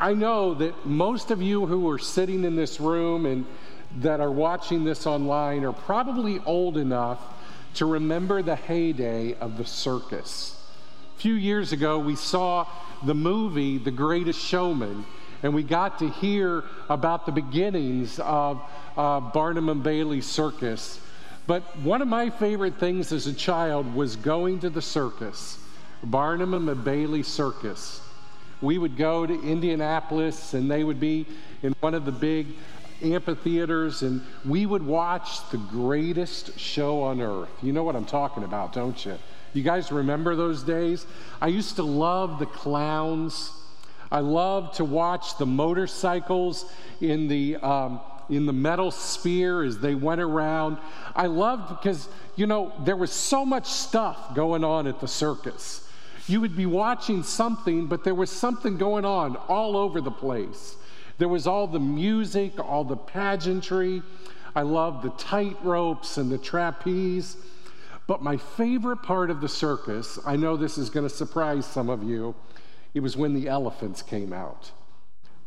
I know that most of you who are sitting in this room and that are watching this online are probably old enough to remember the heyday of the circus. A few years ago, we saw the movie The Greatest Showman, and we got to hear about the beginnings of uh, Barnum and Bailey Circus. But one of my favorite things as a child was going to the circus, Barnum and Bailey Circus. We would go to Indianapolis, and they would be in one of the big amphitheaters, and we would watch the greatest show on earth. You know what I'm talking about, don't you? You guys remember those days? I used to love the clowns. I loved to watch the motorcycles in the um, in the metal sphere as they went around. I loved because you know there was so much stuff going on at the circus. You would be watching something, but there was something going on all over the place. There was all the music, all the pageantry. I loved the tight ropes and the trapeze. But my favorite part of the circus, I know this is going to surprise some of you, it was when the elephants came out.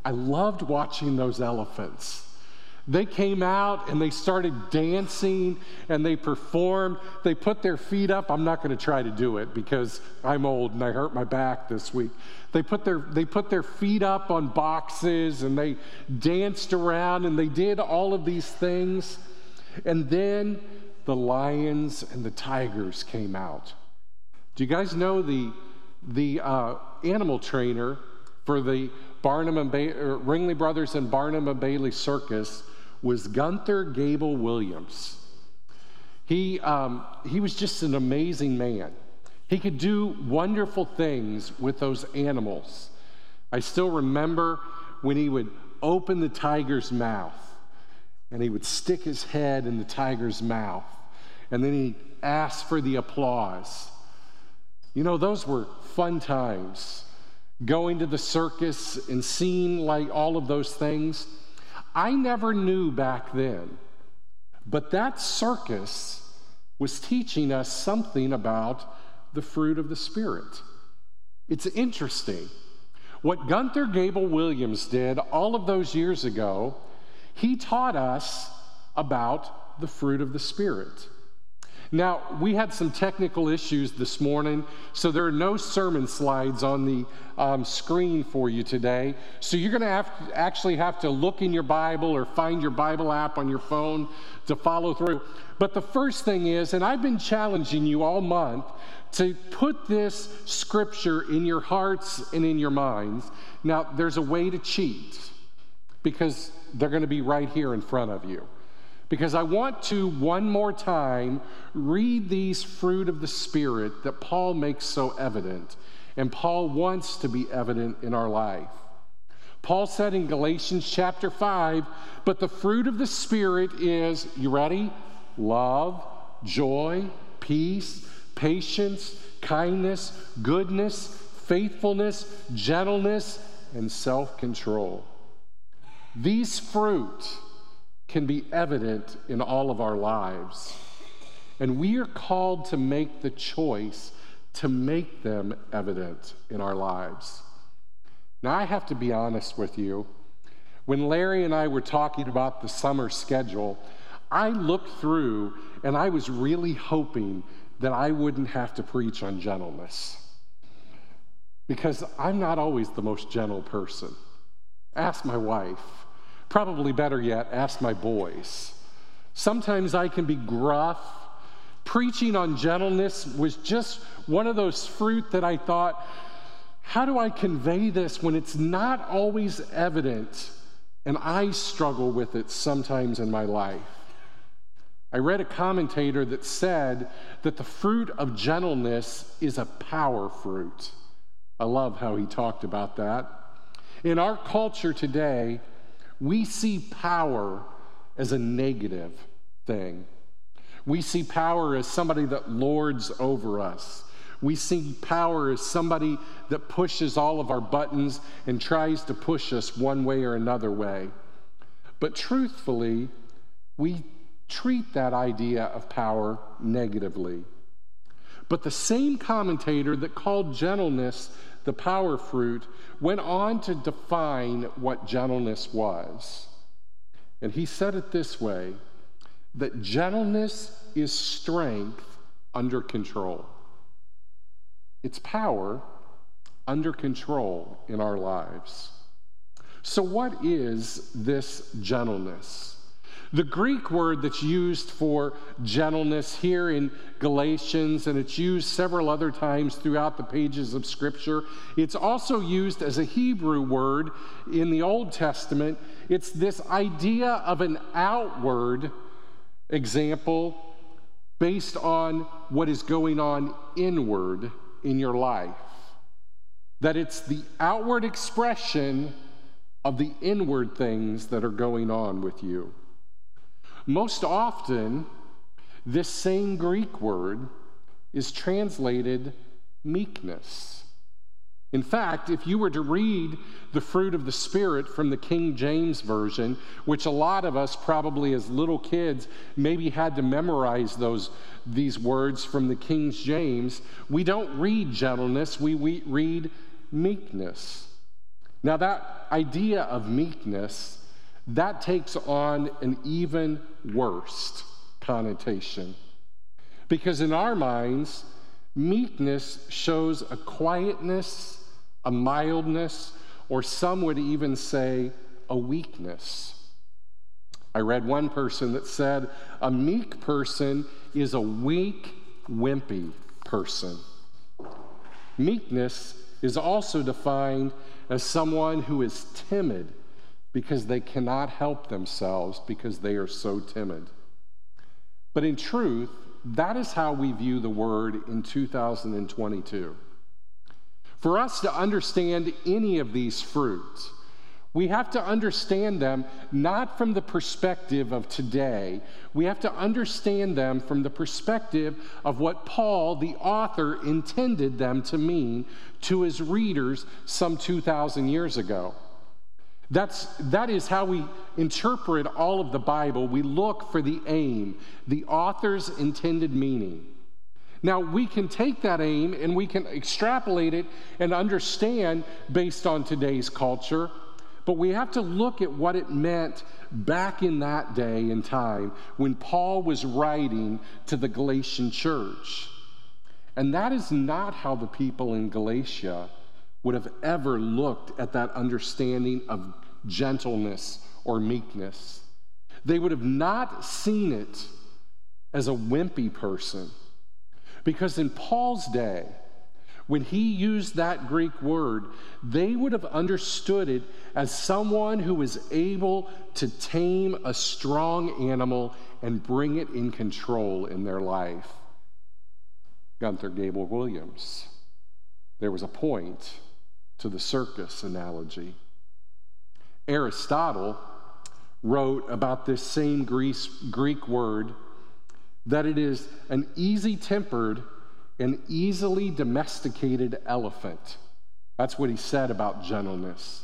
I loved watching those elephants. They came out and they started dancing and they performed. They put their feet up. I'm not going to try to do it because I'm old and I hurt my back this week. They put their, they put their feet up on boxes and they danced around and they did all of these things. And then the lions and the tigers came out. Do you guys know the, the uh, animal trainer for the Barnum and ba- Ringling Brothers and Barnum and Bailey Circus was Gunther Gebel-Williams. He, um, he was just an amazing man. He could do wonderful things with those animals. I still remember when he would open the tiger's mouth and he would stick his head in the tiger's mouth and then he asked for the applause. You know, those were fun times. Going to the circus and seeing like all of those things. I never knew back then, but that circus was teaching us something about the fruit of the Spirit. It's interesting. What Gunther Gebel-Williams did all of those years ago, he taught us about the fruit of the Spirit. Now, we had some technical issues this morning, so there are no sermon slides on the um, screen for you today. So you're going to have to actually have to look in your Bible or find your Bible app on your phone to follow through. But the first thing is, and I've been challenging you all month to put this scripture in your hearts and in your minds. Now, there's a way to cheat because they're going to be right here in front of you because I want to one more time read these fruit of the Spirit that Paul makes so evident, and Paul wants to be evident in our life. Paul said in Galatians chapter 5, but the fruit of the Spirit is, you ready? Love, joy, peace, patience, kindness, goodness, faithfulness, gentleness, and self control. These fruit can be evident in all of our lives. And we are called to make the choice to make them evident in our lives. Now, I have to be honest with you. When Larry and I were talking about the summer schedule, I looked through and I was really hoping that I wouldn't have to preach on gentleness. Because I'm not always the most gentle person. Ask my wife. Probably better yet, ask my boys. Sometimes I can be gruff. Preaching on gentleness was just one of those fruit that I thought, how do I convey this when it's not always evident? And I struggle with it sometimes in my life. I read a commentator that said that the fruit of gentleness is a power fruit. I love how he talked about that. In our culture today, we see power as a negative thing. We see power as somebody that lords over us. We see power as somebody that pushes all of our buttons and tries to push us one way or another way. But truthfully, we treat that idea of power negatively. But the same commentator that called gentleness the power fruit went on to define what gentleness was. And he said it this way that gentleness is strength under control. It's power under control in our lives. So, what is this gentleness? The Greek word that's used for gentleness here in Galatians, and it's used several other times throughout the pages of Scripture, it's also used as a Hebrew word in the Old Testament. It's this idea of an outward example based on what is going on inward in your life. That it's the outward expression of the inward things that are going on with you. Most often, this same Greek word is translated meekness. In fact, if you were to read the fruit of the Spirit from the King James Version, which a lot of us probably as little kids maybe had to memorize those, these words from the King James, we don't read gentleness, we, we read meekness. Now, that idea of meekness, that takes on an even worse connotation. Because in our minds, meekness shows a quietness a mildness, or some would even say a weakness. I read one person that said a meek person is a weak, wimpy person. Meekness is also defined as someone who is timid because they cannot help themselves because they are so timid. But in truth, that is how we view the word in 2022. For us to understand any of these fruits, we have to understand them not from the perspective of today. We have to understand them from the perspective of what Paul, the author, intended them to mean to his readers some 2,000 years ago. That's, that is how we interpret all of the Bible. We look for the aim, the author's intended meaning. Now, we can take that aim and we can extrapolate it and understand based on today's culture, but we have to look at what it meant back in that day and time when Paul was writing to the Galatian church. And that is not how the people in Galatia would have ever looked at that understanding of gentleness or meekness. They would have not seen it as a wimpy person because in Paul's day, when he used that Greek word, they would have understood it as someone who was able to tame a strong animal and bring it in control in their life. Gunther Gebel-Williams. There was a point to the circus analogy. Aristotle wrote about this same Greek word that it is an easy tempered and easily domesticated elephant. That's what he said about gentleness.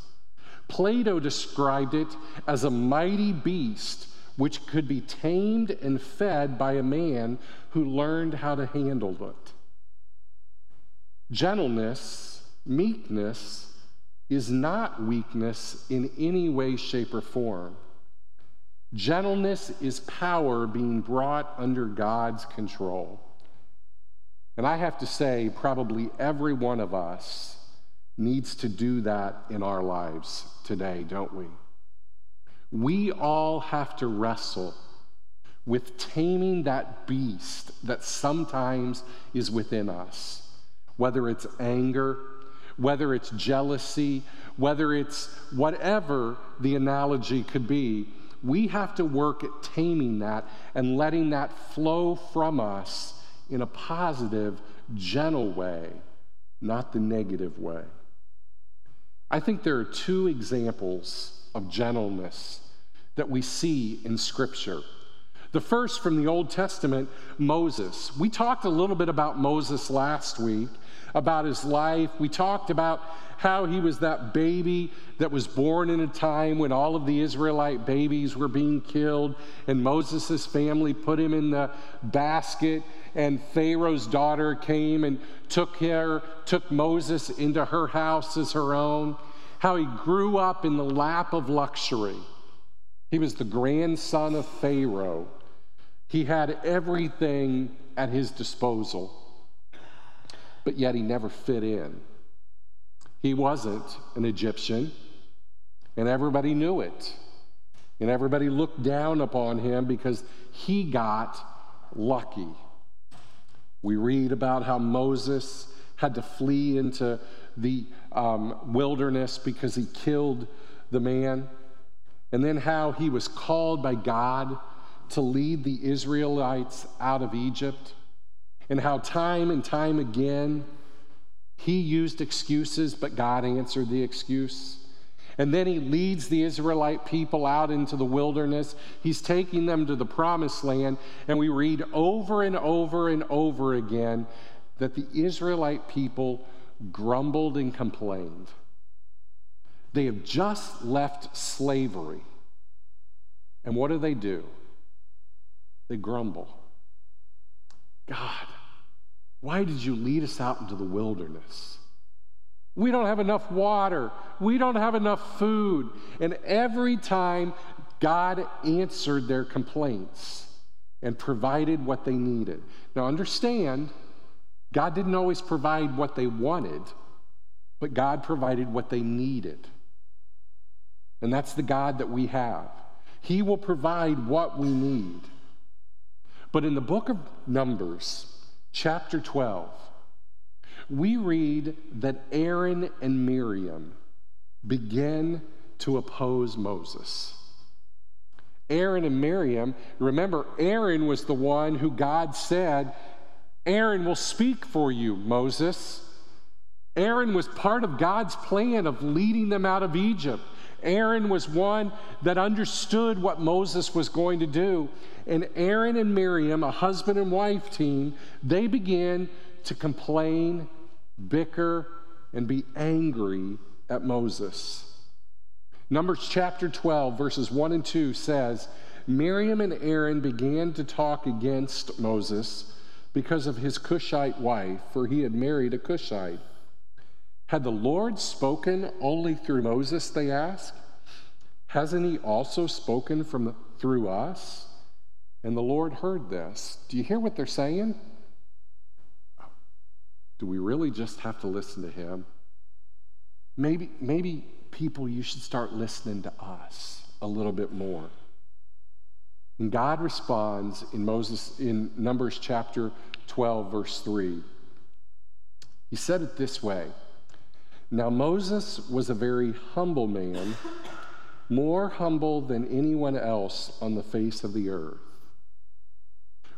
Plato described it as a mighty beast which could be tamed and fed by a man who learned how to handle it. Gentleness, meekness, is not weakness in any way, shape, or form. Gentleness is power being brought under God's control. And I have to say, probably every one of us needs to do that in our lives today, don't we? We all have to wrestle with taming that beast that sometimes is within us, whether it's anger, whether it's jealousy, whether it's whatever the analogy could be we have to work at taming that and letting that flow from us in a positive, gentle way, not the negative way. I think there are two examples of gentleness that we see in Scripture. The first from the Old Testament, Moses. We talked a little bit about Moses last week, about his life. We talked about how he was that baby that was born in a time when all of the Israelite babies were being killed, and Moses' family put him in the basket, and Pharaoh's daughter came and took her, took Moses into her house as her own. How he grew up in the lap of luxury. He was the grandson of Pharaoh. He had everything at his disposal, but yet he never fit in. He wasn't an Egyptian, and everybody knew it. And everybody looked down upon him because he got lucky. We read about how Moses had to flee into the um, wilderness because he killed the man, and then how he was called by God to lead the Israelites out of Egypt, and how time and time again he used excuses, but God answered the excuse. And then he leads the Israelite people out into the wilderness. He's taking them to the promised land. And we read over and over and over again that the Israelite people grumbled and complained. They have just left slavery. And what do they do? They grumble. God, why did you lead us out into the wilderness? We don't have enough water. We don't have enough food. And every time God answered their complaints and provided what they needed. Now, understand, God didn't always provide what they wanted, but God provided what they needed. And that's the God that we have. He will provide what we need. But in the book of Numbers, chapter 12, we read that Aaron and Miriam begin to oppose Moses. Aaron and Miriam, remember, Aaron was the one who God said, Aaron will speak for you, Moses. Aaron was part of God's plan of leading them out of Egypt. Aaron was one that understood what Moses was going to do. And Aaron and Miriam, a husband and wife team, they began to complain, bicker, and be angry at Moses. Numbers chapter 12, verses 1 and 2 says Miriam and Aaron began to talk against Moses because of his Cushite wife, for he had married a Cushite. Had the Lord spoken only through Moses, they ask? Hasn't he also spoken from through us? And the Lord heard this. Do you hear what they're saying? Do we really just have to listen to him? Maybe, maybe people, you should start listening to us a little bit more. And God responds in Moses in Numbers chapter 12, verse 3. He said it this way. Now, Moses was a very humble man, more humble than anyone else on the face of the earth.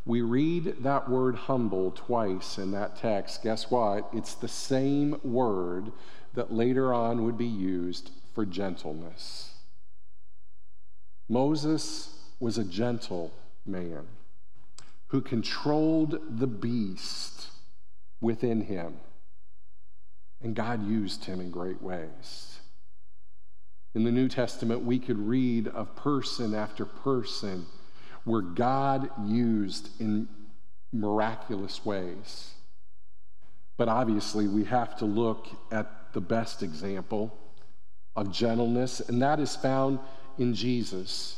We read that word humble twice in that text. Guess what? It's the same word that later on would be used for gentleness. Moses was a gentle man who controlled the beast within him. And God used him in great ways. In the New Testament, we could read of person after person where God used in miraculous ways. But obviously, we have to look at the best example of gentleness, and that is found in Jesus.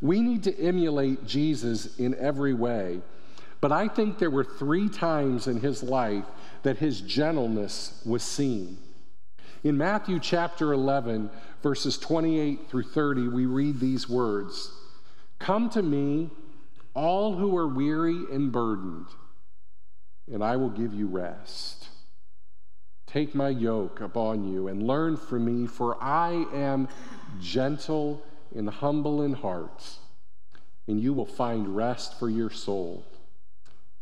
We need to emulate Jesus in every way, but I think there were three times in his life that his gentleness was seen. In Matthew chapter 11, verses 28 through 30, we read these words Come to me, all who are weary and burdened, and I will give you rest. Take my yoke upon you and learn from me, for I am gentle and humble in heart, and you will find rest for your soul.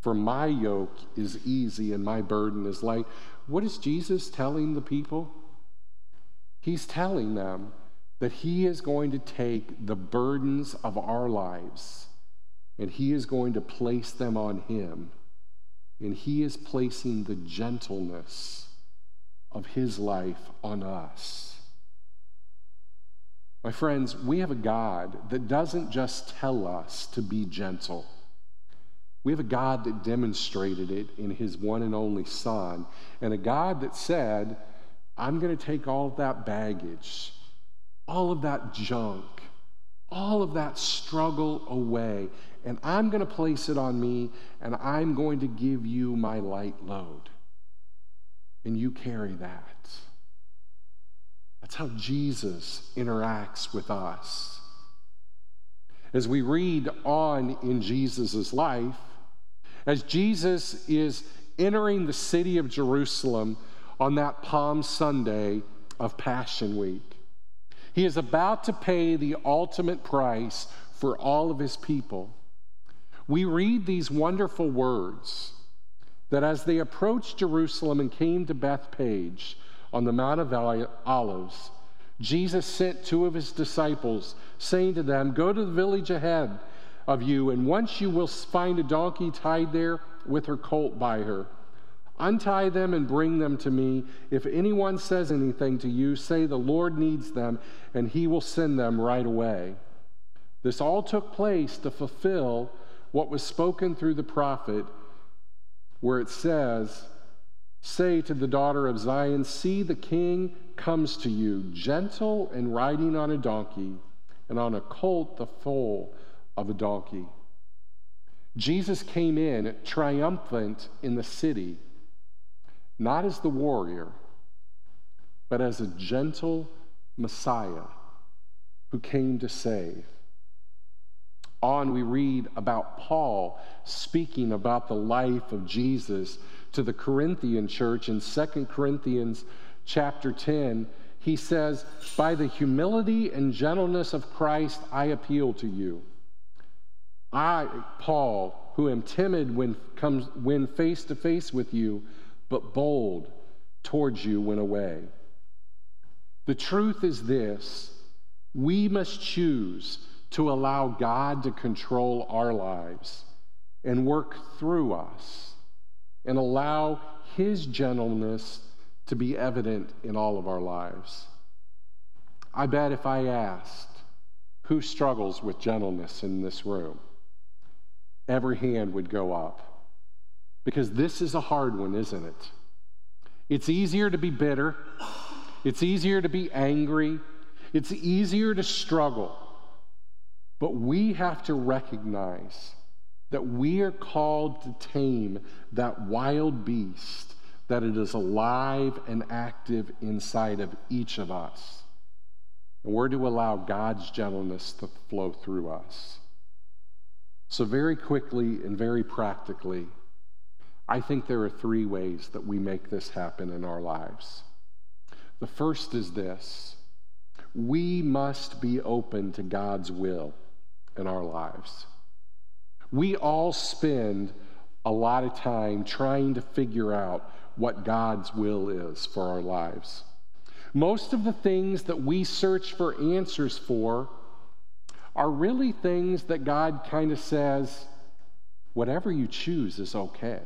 For my yoke is easy and my burden is light. What is Jesus telling the people? He's telling them that He is going to take the burdens of our lives and He is going to place them on Him. And He is placing the gentleness of His life on us. My friends, we have a God that doesn't just tell us to be gentle. We have a God that demonstrated it in his one and only Son, and a God that said, I'm going to take all of that baggage, all of that junk, all of that struggle away, and I'm going to place it on me, and I'm going to give you my light load. And you carry that. That's how Jesus interacts with us. As we read on in Jesus' life, as Jesus is entering the city of Jerusalem on that Palm Sunday of Passion Week. He is about to pay the ultimate price for all of his people. We read these wonderful words that as they approached Jerusalem and came to Bethphage on the Mount of Olives, Jesus sent two of his disciples, saying to them, Go to the village ahead of you, and once you will find a donkey tied there with her colt by her. Untie them and bring them to me. If anyone says anything to you, say the Lord needs them, and he will send them right away. This all took place to fulfill what was spoken through the prophet, where it says, Say to the daughter of Zion, See, the king comes to you, gentle and riding on a donkey, and on a colt, the foal of a donkey. Jesus came in triumphant in the city, not as the warrior, but as a gentle Messiah who came to save. On, we read about Paul speaking about the life of Jesus to the Corinthian church in 2 Corinthians chapter 10. He says, By the humility and gentleness of Christ, I appeal to you. I, Paul, who am timid when, comes, when face to face with you, but bold towards you when away. The truth is this we must choose to allow God to control our lives and work through us and allow His gentleness to be evident in all of our lives. I bet if I asked who struggles with gentleness in this room, every hand would go up. Because this is a hard one, isn't it? It's easier to be bitter, it's easier to be angry, it's easier to struggle. But we have to recognize that we are called to tame that wild beast, that it is alive and active inside of each of us. And we're to allow God's gentleness to flow through us. So, very quickly and very practically, I think there are three ways that we make this happen in our lives. The first is this we must be open to God's will in our lives. We all spend a lot of time trying to figure out what God's will is for our lives. Most of the things that we search for answers for are really things that God kind of says, whatever you choose is okay.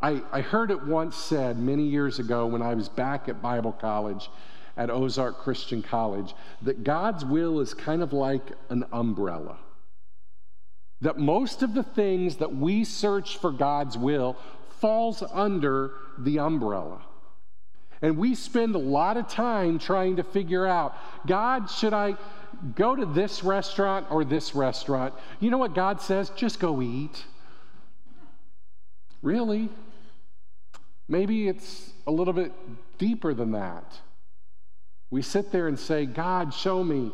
I, I heard it once said many years ago when I was back at Bible college at Ozark Christian College that God's will is kind of like an umbrella. That most of the things that we search for God's will falls under the umbrella. And we spend a lot of time trying to figure out God, should I go to this restaurant or this restaurant? You know what God says? Just go eat. Really? Maybe it's a little bit deeper than that. We sit there and say, God, show me,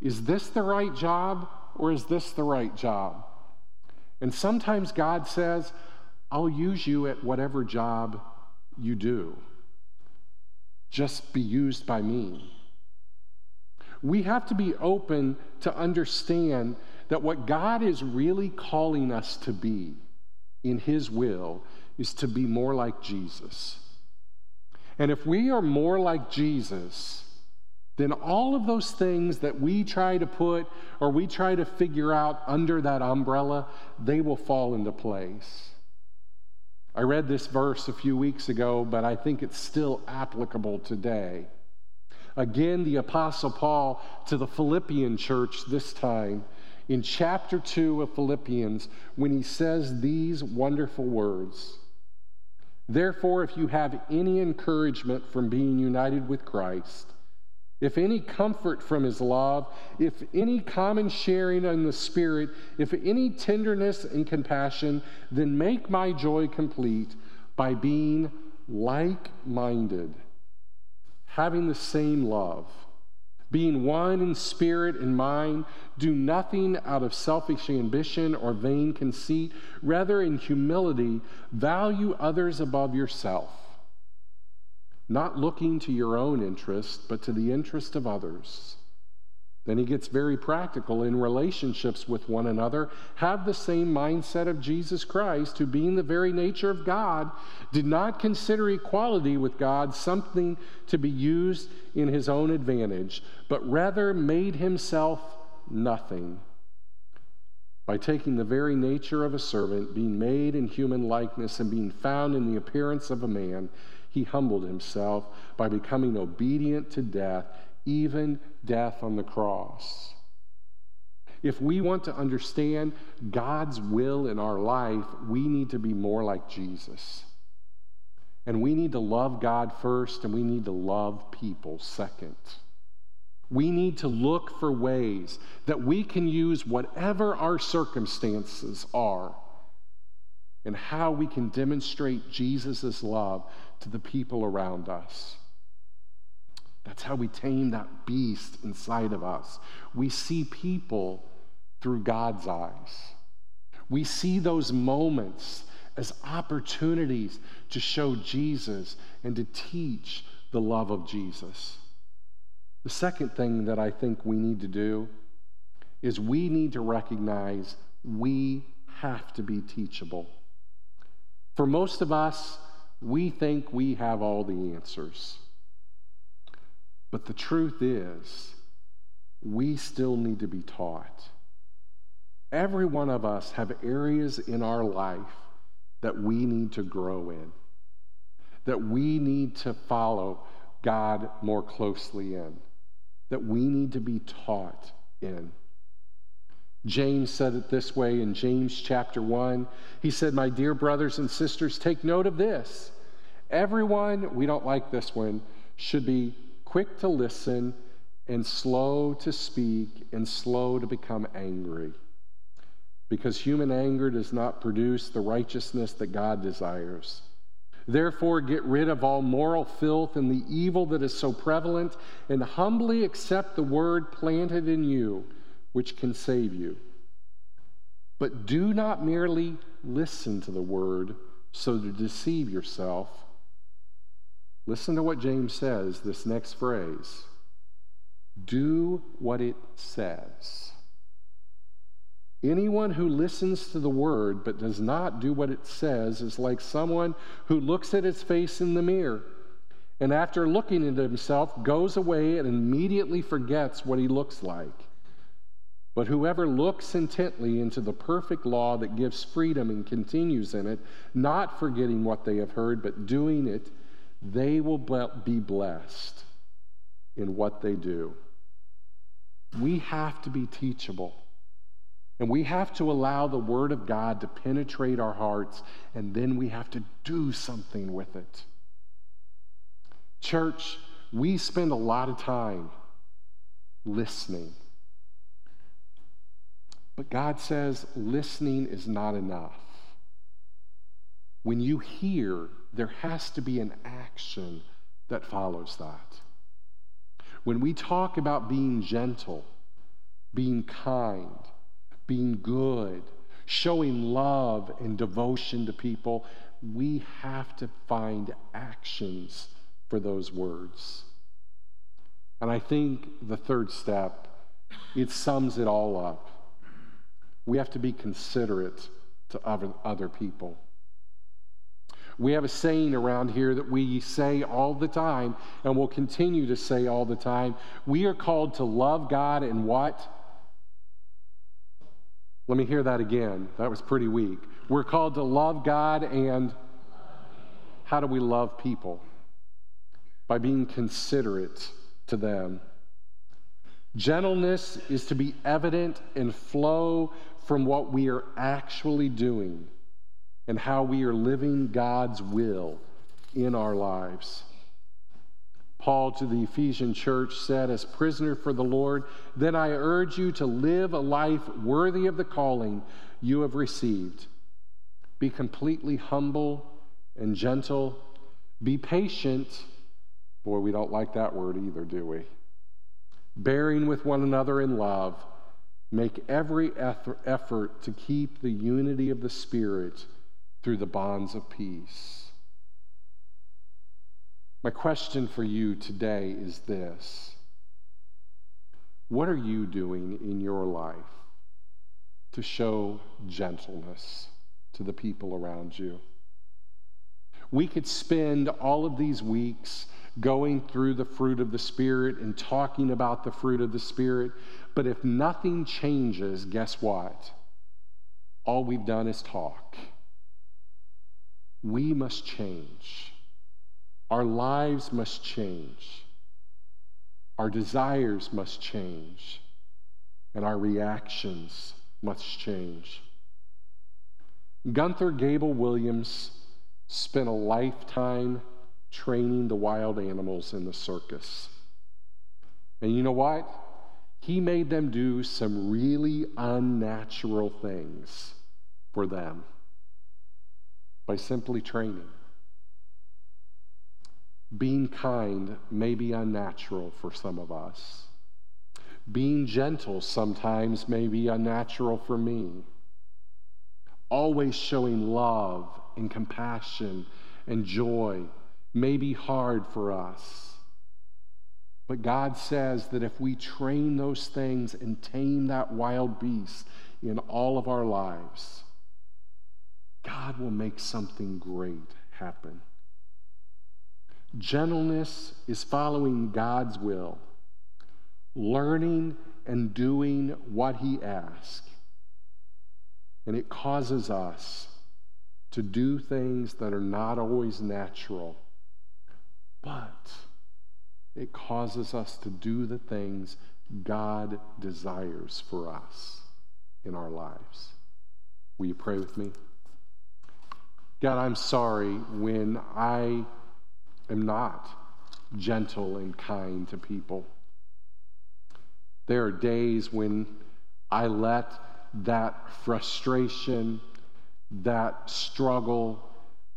is this the right job or is this the right job? And sometimes God says, I'll use you at whatever job you do. Just be used by me. We have to be open to understand that what God is really calling us to be in His will is to be more like Jesus. And if we are more like Jesus, then all of those things that we try to put or we try to figure out under that umbrella, they will fall into place. I read this verse a few weeks ago, but I think it's still applicable today. Again, the Apostle Paul to the Philippian church this time in chapter 2 of Philippians when he says these wonderful words Therefore, if you have any encouragement from being united with Christ, if any comfort from his love, if any common sharing in the Spirit, if any tenderness and compassion, then make my joy complete by being like minded, having the same love being one in spirit and mind, do nothing out of selfish ambition or vain conceit. Rather, in humility, value others above yourself, not looking to your own interest, but to the interest of others. Then he gets very practical in relationships with one another. Have the same mindset of Jesus Christ, who, being the very nature of God, did not consider equality with God something to be used in his own advantage, but rather made himself nothing by taking the very nature of a servant, being made in human likeness, and being found in the appearance of a man. He humbled himself by becoming obedient to death even death on the cross. If we want to understand God's will in our life, we need to be more like Jesus. And we need to love God first, and we need to love people second. We need to look for ways that we can use whatever our circumstances are and how we can demonstrate Jesus' love to the people around us. That's how we tame that beast inside of us. We see people through God's eyes. We see those moments as opportunities to show Jesus and to teach the love of Jesus. The second thing that I think we need to do is we need to recognize we have to be teachable. For most of us, we think we have all the answers. But the truth is, we still need to be taught. Every one of us have areas in our life that we need to grow in, that we need to follow God more closely in, that we need to be taught in. James said it this way in James chapter 1. He said, My dear brothers and sisters, take note of this. Everyone, we don't like this one, should be quick to listen and slow to speak and slow to become angry. Because human anger does not produce the righteousness that God desires. Therefore, get rid of all moral filth and the evil that is so prevalent, and humbly accept the word planted in you, which can save you. But do not merely listen to the word so to deceive yourself. Listen to what James says, this next phrase do what it says. Anyone who listens to the word but does not do what it says is like someone who looks at his face in the mirror and after looking at himself goes away and immediately forgets what he looks like. But whoever looks intently into the perfect law that gives freedom and continues in it, not forgetting what they have heard, but doing it, they will be blessed in what they do. We have to be teachable. And we have to allow the Word of God to penetrate our hearts, and then we have to do something with it. Church, we spend a lot of time listening. But God says listening is not enough. When you hear, there has to be an action that follows that. When we talk about being gentle, being kind, being good, showing love and devotion to people, we have to find actions for those words. And I think the third step, it sums it all up. We have to be considerate to other, other people. We have a saying around here that we say all the time and will continue to say all the time. We are called to love God and what? Let me hear that again. That was pretty weak. We're called to love God and how do we love people? By being considerate to them. Gentleness is to be evident and flow from what we are actually doing and how we are living God's will in our lives. Paul to the Ephesian church said, As prisoner for the Lord, then I urge you to live a life worthy of the calling you have received. Be completely humble and gentle. Be patient. Boy, we don't like that word either, do we? Bearing with one another in love. Make every effort to keep the unity of the Spirit through the bonds of peace. My question for you today is this What are you doing in your life to show gentleness to the people around you? We could spend all of these weeks going through the fruit of the Spirit and talking about the fruit of the Spirit, but if nothing changes, guess what? All we've done is talk. We must change. Our lives must change. Our desires must change. And our reactions must change. Gunther Gebel-Williams spent a lifetime training the wild animals in the circus. And you know what? He made them do some really unnatural things for them by simply training. Being kind may be unnatural for some of us. Being gentle sometimes may be unnatural for me. Always showing love and compassion and joy may be hard for us. But God says that if we train those things and tame that wild beast in all of our lives, God will make something great happen. Gentleness is following God's will, learning and doing what He asks. And it causes us to do things that are not always natural, but it causes us to do the things God desires for us in our lives. Will you pray with me? God, I'm sorry when I am not gentle and kind to people. There are days when I let that frustration, that struggle,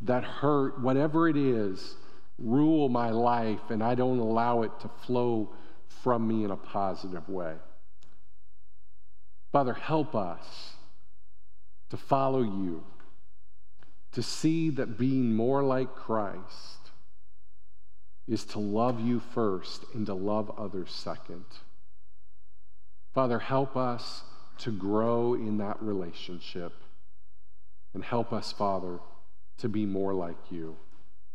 that hurt, whatever it is, rule my life, and I don't allow it to flow from me in a positive way. Father, help us to follow you, to see that being more like Christ is to love you first and to love others second. Father, help us to grow in that relationship and help us, Father, to be more like you.